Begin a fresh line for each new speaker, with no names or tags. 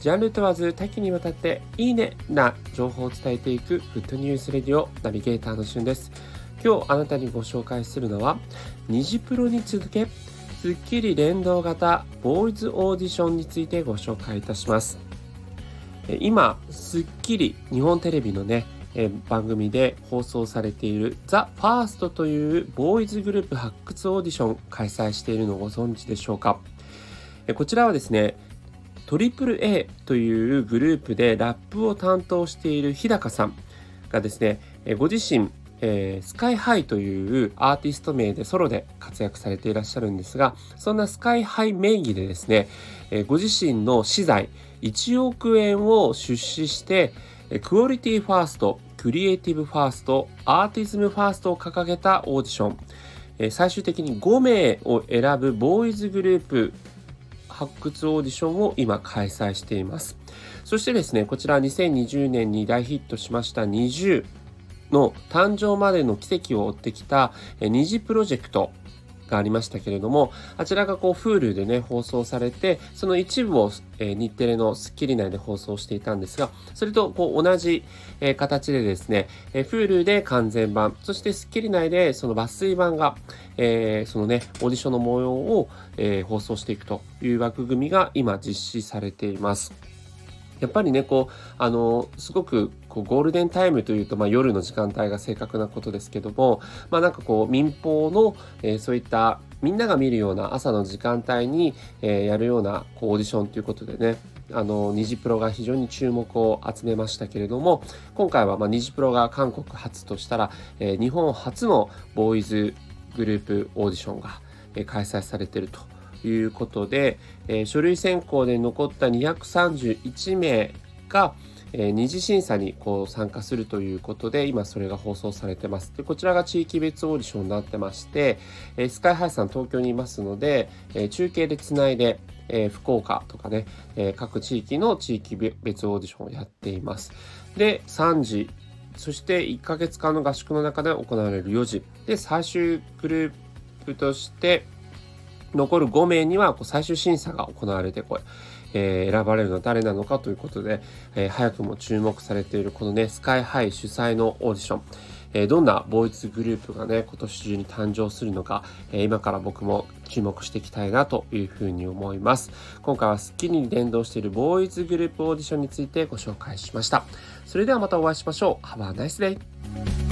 ジャンル問わず多岐にわたっていいねな情報を伝えていくフットニュースレディオナビゲーターのしゅんです。今日あなたにご紹介するのは、ニジプロに続け、スッキリ連動型ボーイズオーディションについてご紹介いたします。今、スッキリ日本テレビのね、番組で放送されているザ・ファーストというボーイズグループ発掘オーディション開催しているのをご存知でしょうかこちらはですねトリプル a というグループでラップを担当している日高さんがですね、ご自身、えー、スカイハイというアーティスト名でソロで活躍されていらっしゃるんですが、そんなスカイハイ名義でですね、え、ご自身の私財1億円を出資して、クオリティファースト、クリエイティブファースト、アーティズムファーストを掲げたオーディション、最終的に5名を選ぶボーイズグループ発掘オーディションを今開催しています。そしてですね、こちら2020年に大ヒットしました20の誕生までの奇跡を追ってきた2次プロジェクトがありましたけれども、あちらがこう Hulu でね、放送されて、その一部を、え、日テレのスッキリ内で放送していたんですが、それとこう同じ、え、形でですね、え、Hulu で完全版、そしてスッキリ内でその抜粋版が、えー、そのね、オーディションの模様を、え、放送していくという枠組みが今実施されています。やっぱりね、こう、あの、すごくこうゴールデンタイムというと、まあ、夜の時間帯が正確なことですけども、まあ、なんかこう、民放の、えー、そういったみんなが見るような朝の時間帯に、えー、やるようなこうオーディションということでね、あの、ニジプロが非常に注目を集めましたけれども、今回は、まあ、ニジプロが韓国初としたら、えー、日本初のボーイズグループオーディションが、えー、開催されていると。ということで、えー、書類選考で残った231名が、えー、二次審査にこう参加するということで、今それが放送されてます。で、こちらが地域別オーディションになってまして、えー、スカイハイさん東京にいますので、えー、中継でつないで、えー、福岡とかね、えー、各地域の地域別オーディションをやっています。で、3時、そして1ヶ月間の合宿の中で行われる4時。で、最終グループとして、残る5名にはこう最終審査が行われてこれ、えー、選ばれるのは誰なのかということで、えー、早くも注目されているこのねスカイハイ主催のオーディション、えー、どんなボーイズグループがね今年中に誕生するのか、え今から僕も注目していきたいなというふうに思います。今回はスッキリに連動しているボーイズグループオーディションについてご紹介しました。それではまたお会いしましょう。Have a nice day!